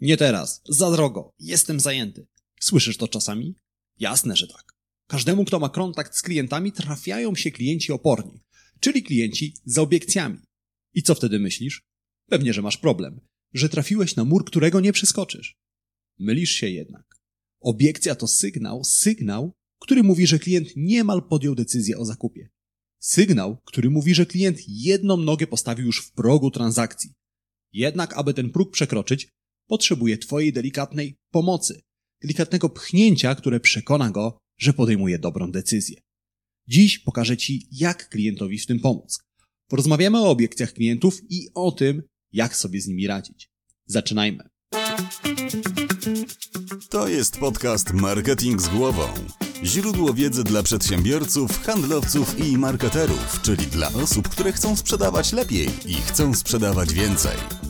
Nie teraz, za drogo, jestem zajęty. Słyszysz to czasami? Jasne, że tak. Każdemu, kto ma kontakt z klientami, trafiają się klienci oporni, czyli klienci z obiekcjami. I co wtedy myślisz? Pewnie, że masz problem, że trafiłeś na mur, którego nie przeskoczysz. Mylisz się jednak. Obiekcja to sygnał, sygnał, który mówi, że klient niemal podjął decyzję o zakupie. Sygnał, który mówi, że klient jedną nogę postawił już w progu transakcji. Jednak, aby ten próg przekroczyć, potrzebuje Twojej delikatnej pomocy, delikatnego pchnięcia, które przekona go, że podejmuje dobrą decyzję. Dziś pokażę Ci, jak klientowi w tym pomóc. Porozmawiamy o obiekcjach klientów i o tym, jak sobie z nimi radzić. Zaczynajmy. To jest podcast Marketing z głową. Źródło wiedzy dla przedsiębiorców, handlowców i marketerów, czyli dla osób, które chcą sprzedawać lepiej i chcą sprzedawać więcej.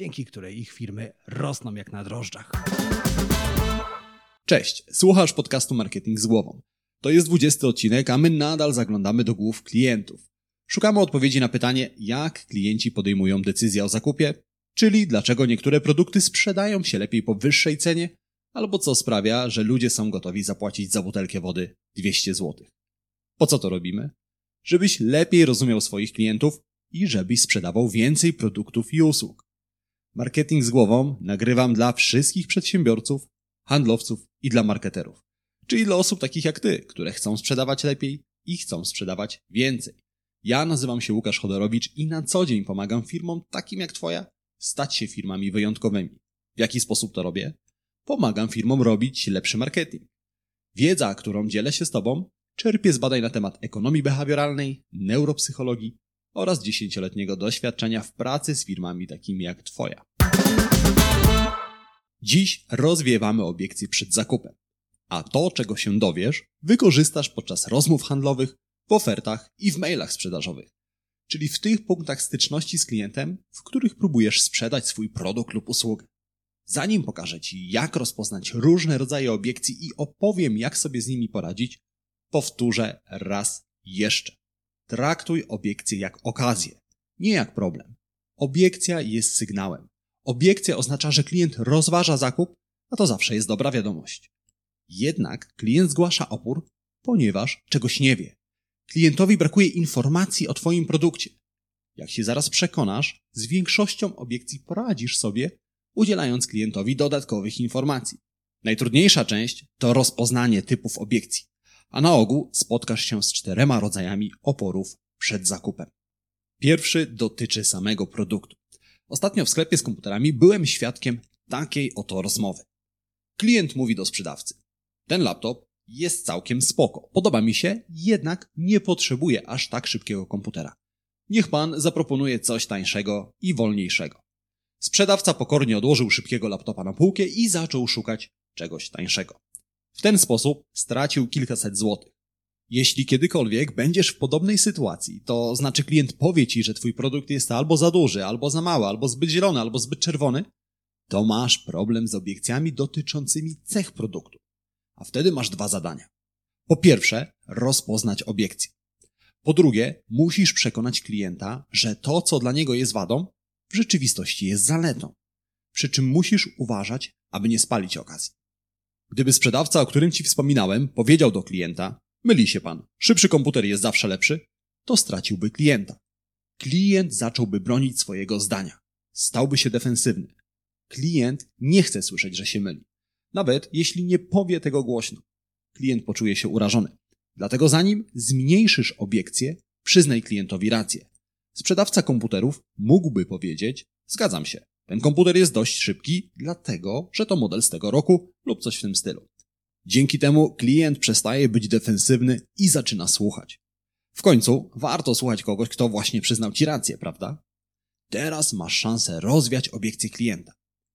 dzięki której ich firmy rosną jak na drożdżach. Cześć, słuchasz podcastu Marketing z głową. To jest 20 odcinek, a my nadal zaglądamy do głów klientów. Szukamy odpowiedzi na pytanie, jak klienci podejmują decyzję o zakupie, czyli dlaczego niektóre produkty sprzedają się lepiej po wyższej cenie, albo co sprawia, że ludzie są gotowi zapłacić za butelkę wody 200 zł. Po co to robimy? Żebyś lepiej rozumiał swoich klientów i żebyś sprzedawał więcej produktów i usług. Marketing z głową nagrywam dla wszystkich przedsiębiorców, handlowców i dla marketerów. Czyli dla osób takich jak ty, które chcą sprzedawać lepiej i chcą sprzedawać więcej. Ja nazywam się Łukasz Chodorowicz i na co dzień pomagam firmom takim jak twoja stać się firmami wyjątkowymi. W jaki sposób to robię? Pomagam firmom robić lepszy marketing. Wiedza, którą dzielę się z tobą, czerpię z badań na temat ekonomii behawioralnej, neuropsychologii oraz dziesięcioletniego doświadczenia w pracy z firmami takimi jak twoja. Dziś rozwiewamy obiekcje przed zakupem. A to, czego się dowiesz, wykorzystasz podczas rozmów handlowych, w ofertach i w mailach sprzedażowych. Czyli w tych punktach styczności z klientem, w których próbujesz sprzedać swój produkt lub usługę. Zanim pokażę Ci, jak rozpoznać różne rodzaje obiekcji i opowiem, jak sobie z nimi poradzić, powtórzę raz jeszcze. Traktuj obiekcję jak okazję, nie jak problem. Obiekcja jest sygnałem. Obiekcja oznacza, że klient rozważa zakup, a to zawsze jest dobra wiadomość. Jednak klient zgłasza opór, ponieważ czegoś nie wie. Klientowi brakuje informacji o Twoim produkcie. Jak się zaraz przekonasz, z większością obiekcji poradzisz sobie, udzielając klientowi dodatkowych informacji. Najtrudniejsza część to rozpoznanie typów obiekcji, a na ogół spotkasz się z czterema rodzajami oporów przed zakupem. Pierwszy dotyczy samego produktu. Ostatnio w sklepie z komputerami byłem świadkiem takiej oto rozmowy. Klient mówi do sprzedawcy: Ten laptop jest całkiem spoko, podoba mi się, jednak nie potrzebuję aż tak szybkiego komputera. Niech pan zaproponuje coś tańszego i wolniejszego. Sprzedawca pokornie odłożył szybkiego laptopa na półkę i zaczął szukać czegoś tańszego. W ten sposób stracił kilkaset złotych. Jeśli kiedykolwiek będziesz w podobnej sytuacji, to znaczy klient powie ci, że twój produkt jest albo za duży, albo za mały, albo zbyt zielony, albo zbyt czerwony, to masz problem z obiekcjami dotyczącymi cech produktu. A wtedy masz dwa zadania. Po pierwsze, rozpoznać obiekcję. Po drugie, musisz przekonać klienta, że to, co dla niego jest wadą, w rzeczywistości jest zaletą. Przy czym musisz uważać, aby nie spalić okazji. Gdyby sprzedawca, o którym ci wspominałem, powiedział do klienta: Myli się pan, szybszy komputer jest zawsze lepszy, to straciłby klienta. Klient zacząłby bronić swojego zdania. Stałby się defensywny. Klient nie chce słyszeć, że się myli. Nawet jeśli nie powie tego głośno. Klient poczuje się urażony. Dlatego zanim zmniejszysz obiekcję, przyznaj klientowi rację. Sprzedawca komputerów mógłby powiedzieć: Zgadzam się, ten komputer jest dość szybki, dlatego że to model z tego roku lub coś w tym stylu. Dzięki temu klient przestaje być defensywny i zaczyna słuchać. W końcu warto słuchać kogoś, kto właśnie przyznał ci rację, prawda? Teraz masz szansę rozwiać obiekcję klienta.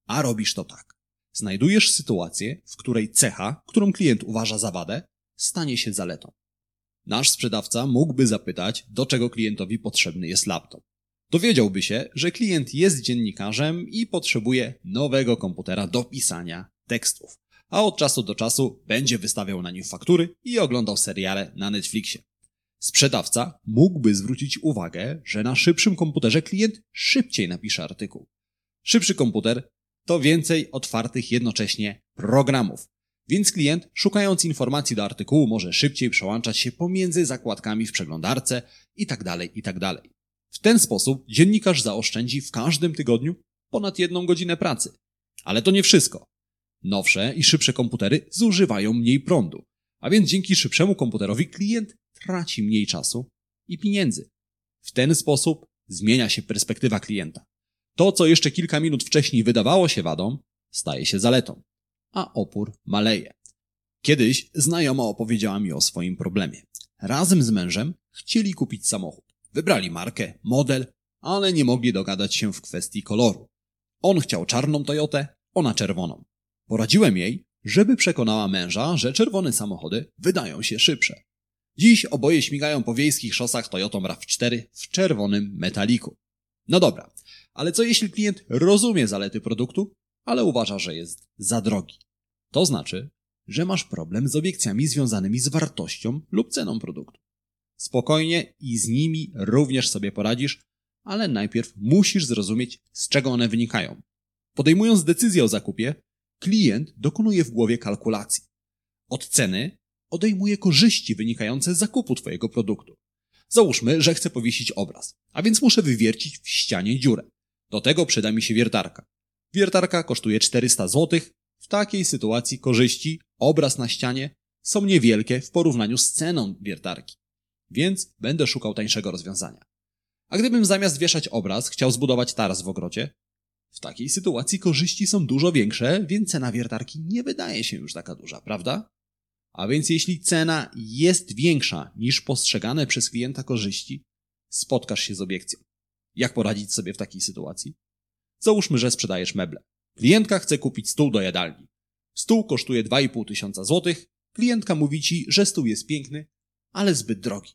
A robisz to tak. Znajdujesz sytuację, w której cecha, którą klient uważa za wadę, stanie się zaletą. Nasz sprzedawca mógłby zapytać, do czego klientowi potrzebny jest laptop. Dowiedziałby się, że klient jest dziennikarzem i potrzebuje nowego komputera do pisania tekstów, a od czasu do czasu będzie wystawiał na nim faktury i oglądał seriale na Netflixie. Sprzedawca mógłby zwrócić uwagę, że na szybszym komputerze klient szybciej napisze artykuł. Szybszy komputer to więcej otwartych jednocześnie programów, więc klient, szukając informacji do artykułu, może szybciej przełączać się pomiędzy zakładkami w przeglądarce itd. Tak itd. W ten sposób dziennikarz zaoszczędzi w każdym tygodniu ponad jedną godzinę pracy. Ale to nie wszystko. Nowsze i szybsze komputery zużywają mniej prądu, a więc dzięki szybszemu komputerowi klient traci mniej czasu i pieniędzy. W ten sposób zmienia się perspektywa klienta. To, co jeszcze kilka minut wcześniej wydawało się wadą, staje się zaletą, a opór maleje. Kiedyś znajoma opowiedziała mi o swoim problemie. Razem z mężem chcieli kupić samochód. Wybrali markę, model, ale nie mogli dogadać się w kwestii koloru. On chciał czarną Toyotę, ona czerwoną. Poradziłem jej, żeby przekonała męża, że czerwone samochody wydają się szybsze. Dziś oboje śmigają po wiejskich szosach Toyotą RAV4 w czerwonym metaliku. No dobra, ale co jeśli klient rozumie zalety produktu, ale uważa, że jest za drogi? To znaczy, że masz problem z obiekcjami związanymi z wartością lub ceną produktu. Spokojnie i z nimi również sobie poradzisz, ale najpierw musisz zrozumieć, z czego one wynikają. Podejmując decyzję o zakupie, klient dokonuje w głowie kalkulacji. Od ceny odejmuje korzyści wynikające z zakupu Twojego produktu. Załóżmy, że chcę powiesić obraz, a więc muszę wywiercić w ścianie dziurę. Do tego przyda mi się wiertarka. Wiertarka kosztuje 400 zł. W takiej sytuacji korzyści, obraz na ścianie, są niewielkie w porównaniu z ceną wiertarki. Więc będę szukał tańszego rozwiązania. A gdybym zamiast wieszać obraz chciał zbudować taras w ogrodzie, w takiej sytuacji korzyści są dużo większe, więc cena wiertarki nie wydaje się już taka duża, prawda? A więc jeśli cena jest większa niż postrzegane przez klienta korzyści, spotkasz się z obiekcją. Jak poradzić sobie w takiej sytuacji? Załóżmy, że sprzedajesz meble. Klientka chce kupić stół do jadalni. Stół kosztuje 2,5 tysiąca złotych. Klientka mówi ci, że stół jest piękny, ale zbyt drogi.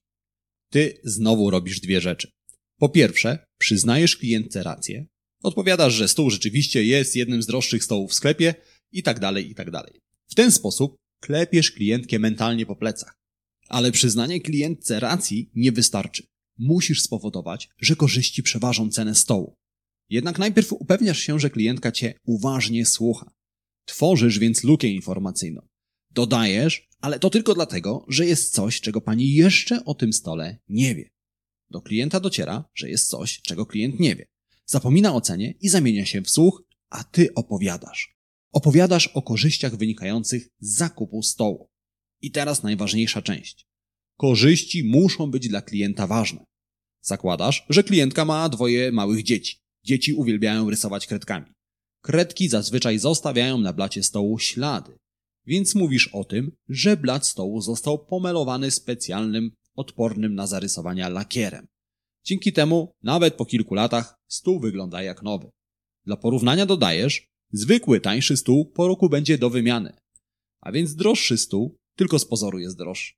Ty znowu robisz dwie rzeczy. Po pierwsze, przyznajesz klientce rację, odpowiadasz, że stół rzeczywiście jest jednym z droższych stołów w sklepie i tak dalej, i tak dalej. W ten sposób klepiesz klientkę mentalnie po plecach. Ale przyznanie klientce racji nie wystarczy. Musisz spowodować, że korzyści przeważą cenę stołu. Jednak najpierw upewniasz się, że klientka cię uważnie słucha. Tworzysz więc lukę informacyjną. Dodajesz, ale to tylko dlatego, że jest coś, czego pani jeszcze o tym stole nie wie. Do klienta dociera, że jest coś, czego klient nie wie. Zapomina o cenie i zamienia się w słuch, a ty opowiadasz. Opowiadasz o korzyściach wynikających z zakupu stołu. I teraz najważniejsza część. Korzyści muszą być dla klienta ważne. Zakładasz, że klientka ma dwoje małych dzieci. Dzieci uwielbiają rysować kredkami. Kredki zazwyczaj zostawiają na blacie stołu ślady. Więc mówisz o tym, że blat stołu został pomelowany specjalnym, odpornym na zarysowania lakierem. Dzięki temu, nawet po kilku latach, stół wygląda jak nowy. Dla porównania dodajesz, zwykły, tańszy stół po roku będzie do wymiany. A więc droższy stół tylko z pozoru jest droższy.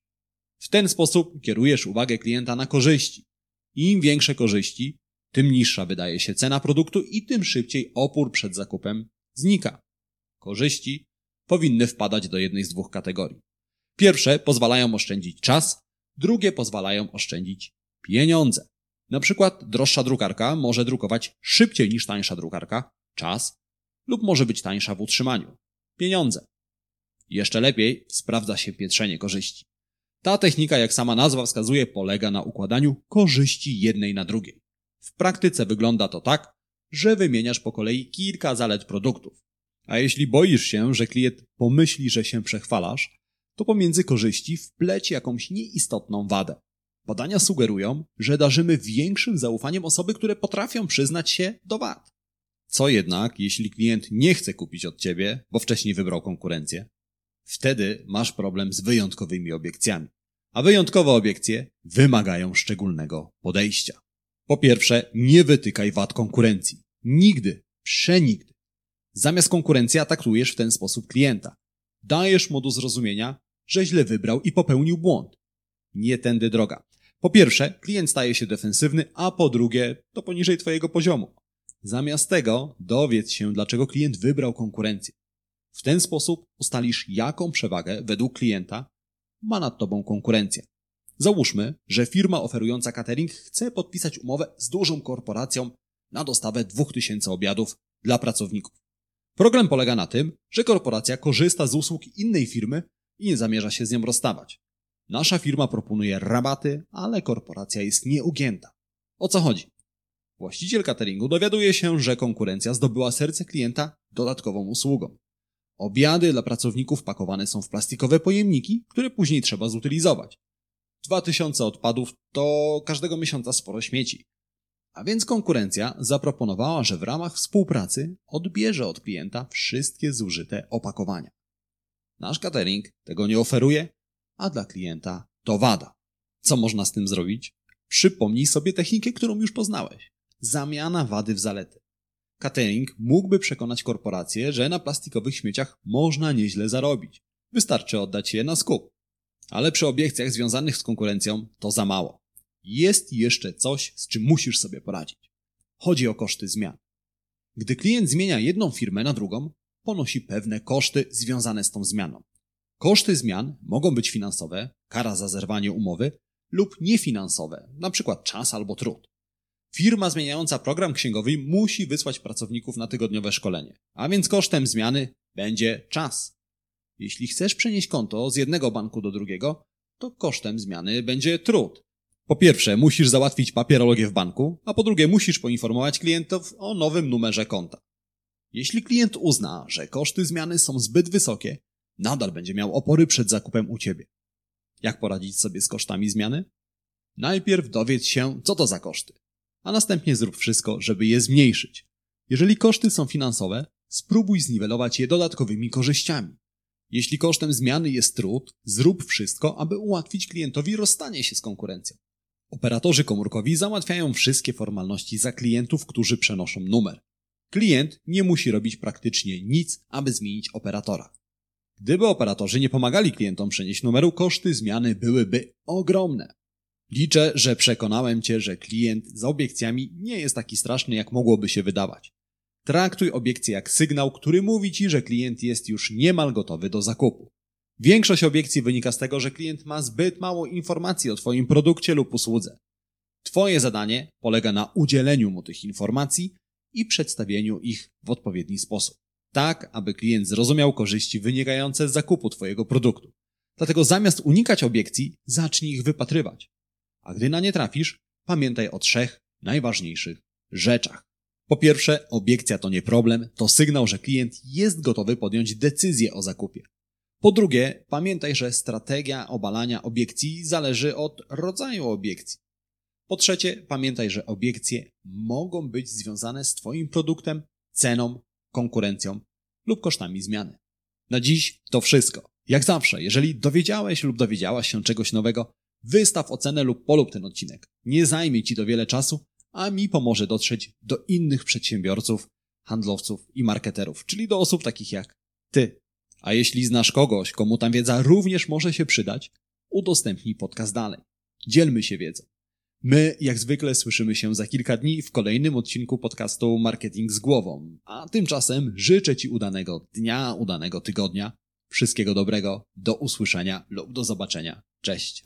W ten sposób kierujesz uwagę klienta na korzyści. Im większe korzyści, tym niższa wydaje się cena produktu i tym szybciej opór przed zakupem znika. Korzyści powinny wpadać do jednej z dwóch kategorii. Pierwsze pozwalają oszczędzić czas, drugie pozwalają oszczędzić pieniądze. Na przykład droższa drukarka może drukować szybciej niż tańsza drukarka, czas, lub może być tańsza w utrzymaniu, pieniądze. Jeszcze lepiej sprawdza się piętrzenie korzyści. Ta technika, jak sama nazwa wskazuje, polega na układaniu korzyści jednej na drugiej. W praktyce wygląda to tak, że wymieniasz po kolei kilka zalet produktów. A jeśli boisz się, że klient pomyśli, że się przechwalasz, to pomiędzy korzyści wpleć jakąś nieistotną wadę. Badania sugerują, że darzymy większym zaufaniem osoby, które potrafią przyznać się do wad. Co jednak, jeśli klient nie chce kupić od ciebie, bo wcześniej wybrał konkurencję? Wtedy masz problem z wyjątkowymi obiekcjami. A wyjątkowe obiekcje wymagają szczególnego podejścia. Po pierwsze, nie wytykaj wad konkurencji. Nigdy, przenigdy. Zamiast konkurencji atakujesz w ten sposób klienta. Dajesz mu do zrozumienia, że źle wybrał i popełnił błąd. Nie tędy droga. Po pierwsze, klient staje się defensywny, a po drugie, to poniżej Twojego poziomu. Zamiast tego dowiedz się, dlaczego klient wybrał konkurencję. W ten sposób ustalisz, jaką przewagę według klienta ma nad Tobą konkurencja. Załóżmy, że firma oferująca catering chce podpisać umowę z dużą korporacją na dostawę 2000 obiadów dla pracowników. Problem polega na tym, że korporacja korzysta z usług innej firmy i nie zamierza się z nią rozstawać. Nasza firma proponuje rabaty, ale korporacja jest nieugięta. O co chodzi? Właściciel cateringu dowiaduje się, że konkurencja zdobyła serce klienta dodatkową usługą. Obiady dla pracowników pakowane są w plastikowe pojemniki, które później trzeba zutylizować. 2000 odpadów to każdego miesiąca sporo śmieci. A więc konkurencja zaproponowała, że w ramach współpracy odbierze od klienta wszystkie zużyte opakowania. Nasz catering tego nie oferuje, a dla klienta to wada. Co można z tym zrobić? Przypomnij sobie technikę, którą już poznałeś. Zamiana wady w zalety. Catering mógłby przekonać korporację, że na plastikowych śmieciach można nieźle zarobić. Wystarczy oddać je na skup. Ale przy obiekcjach związanych z konkurencją to za mało. Jest jeszcze coś, z czym musisz sobie poradzić. Chodzi o koszty zmian. Gdy klient zmienia jedną firmę na drugą, ponosi pewne koszty związane z tą zmianą. Koszty zmian mogą być finansowe, kara za zerwanie umowy, lub niefinansowe, np. czas albo trud. Firma zmieniająca program księgowy musi wysłać pracowników na tygodniowe szkolenie, a więc kosztem zmiany będzie czas. Jeśli chcesz przenieść konto z jednego banku do drugiego, to kosztem zmiany będzie trud. Po pierwsze, musisz załatwić papierologię w banku, a po drugie, musisz poinformować klientów o nowym numerze konta. Jeśli klient uzna, że koszty zmiany są zbyt wysokie, nadal będzie miał opory przed zakupem u ciebie. Jak poradzić sobie z kosztami zmiany? Najpierw dowiedz się, co to za koszty, a następnie zrób wszystko, żeby je zmniejszyć. Jeżeli koszty są finansowe, spróbuj zniwelować je dodatkowymi korzyściami. Jeśli kosztem zmiany jest trud, zrób wszystko, aby ułatwić klientowi rozstanie się z konkurencją. Operatorzy komórkowi załatwiają wszystkie formalności za klientów, którzy przenoszą numer. Klient nie musi robić praktycznie nic, aby zmienić operatora. Gdyby operatorzy nie pomagali klientom przenieść numeru, koszty zmiany byłyby ogromne. Liczę, że przekonałem Cię, że klient z obiekcjami nie jest taki straszny, jak mogłoby się wydawać. Traktuj obiekcję jak sygnał, który mówi Ci, że klient jest już niemal gotowy do zakupu. Większość obiekcji wynika z tego, że klient ma zbyt mało informacji o Twoim produkcie lub usłudze. Twoje zadanie polega na udzieleniu mu tych informacji i przedstawieniu ich w odpowiedni sposób. Tak, aby klient zrozumiał korzyści wynikające z zakupu Twojego produktu. Dlatego zamiast unikać obiekcji, zacznij ich wypatrywać. A gdy na nie trafisz, pamiętaj o trzech najważniejszych rzeczach. Po pierwsze, obiekcja to nie problem, to sygnał, że klient jest gotowy podjąć decyzję o zakupie. Po drugie, pamiętaj, że strategia obalania obiekcji zależy od rodzaju obiekcji. Po trzecie, pamiętaj, że obiekcje mogą być związane z Twoim produktem, ceną, konkurencją lub kosztami zmiany. Na dziś to wszystko. Jak zawsze, jeżeli dowiedziałeś lub dowiedziałaś się czegoś nowego, wystaw ocenę lub polub ten odcinek. Nie zajmie Ci to wiele czasu, a mi pomoże dotrzeć do innych przedsiębiorców, handlowców i marketerów, czyli do osób takich jak Ty. A jeśli znasz kogoś, komu ta wiedza również może się przydać, udostępnij podcast dalej. Dzielmy się wiedzą. My, jak zwykle, słyszymy się za kilka dni w kolejnym odcinku podcastu Marketing z głową. A tymczasem życzę Ci udanego dnia, udanego tygodnia. Wszystkiego dobrego, do usłyszenia lub do zobaczenia. Cześć.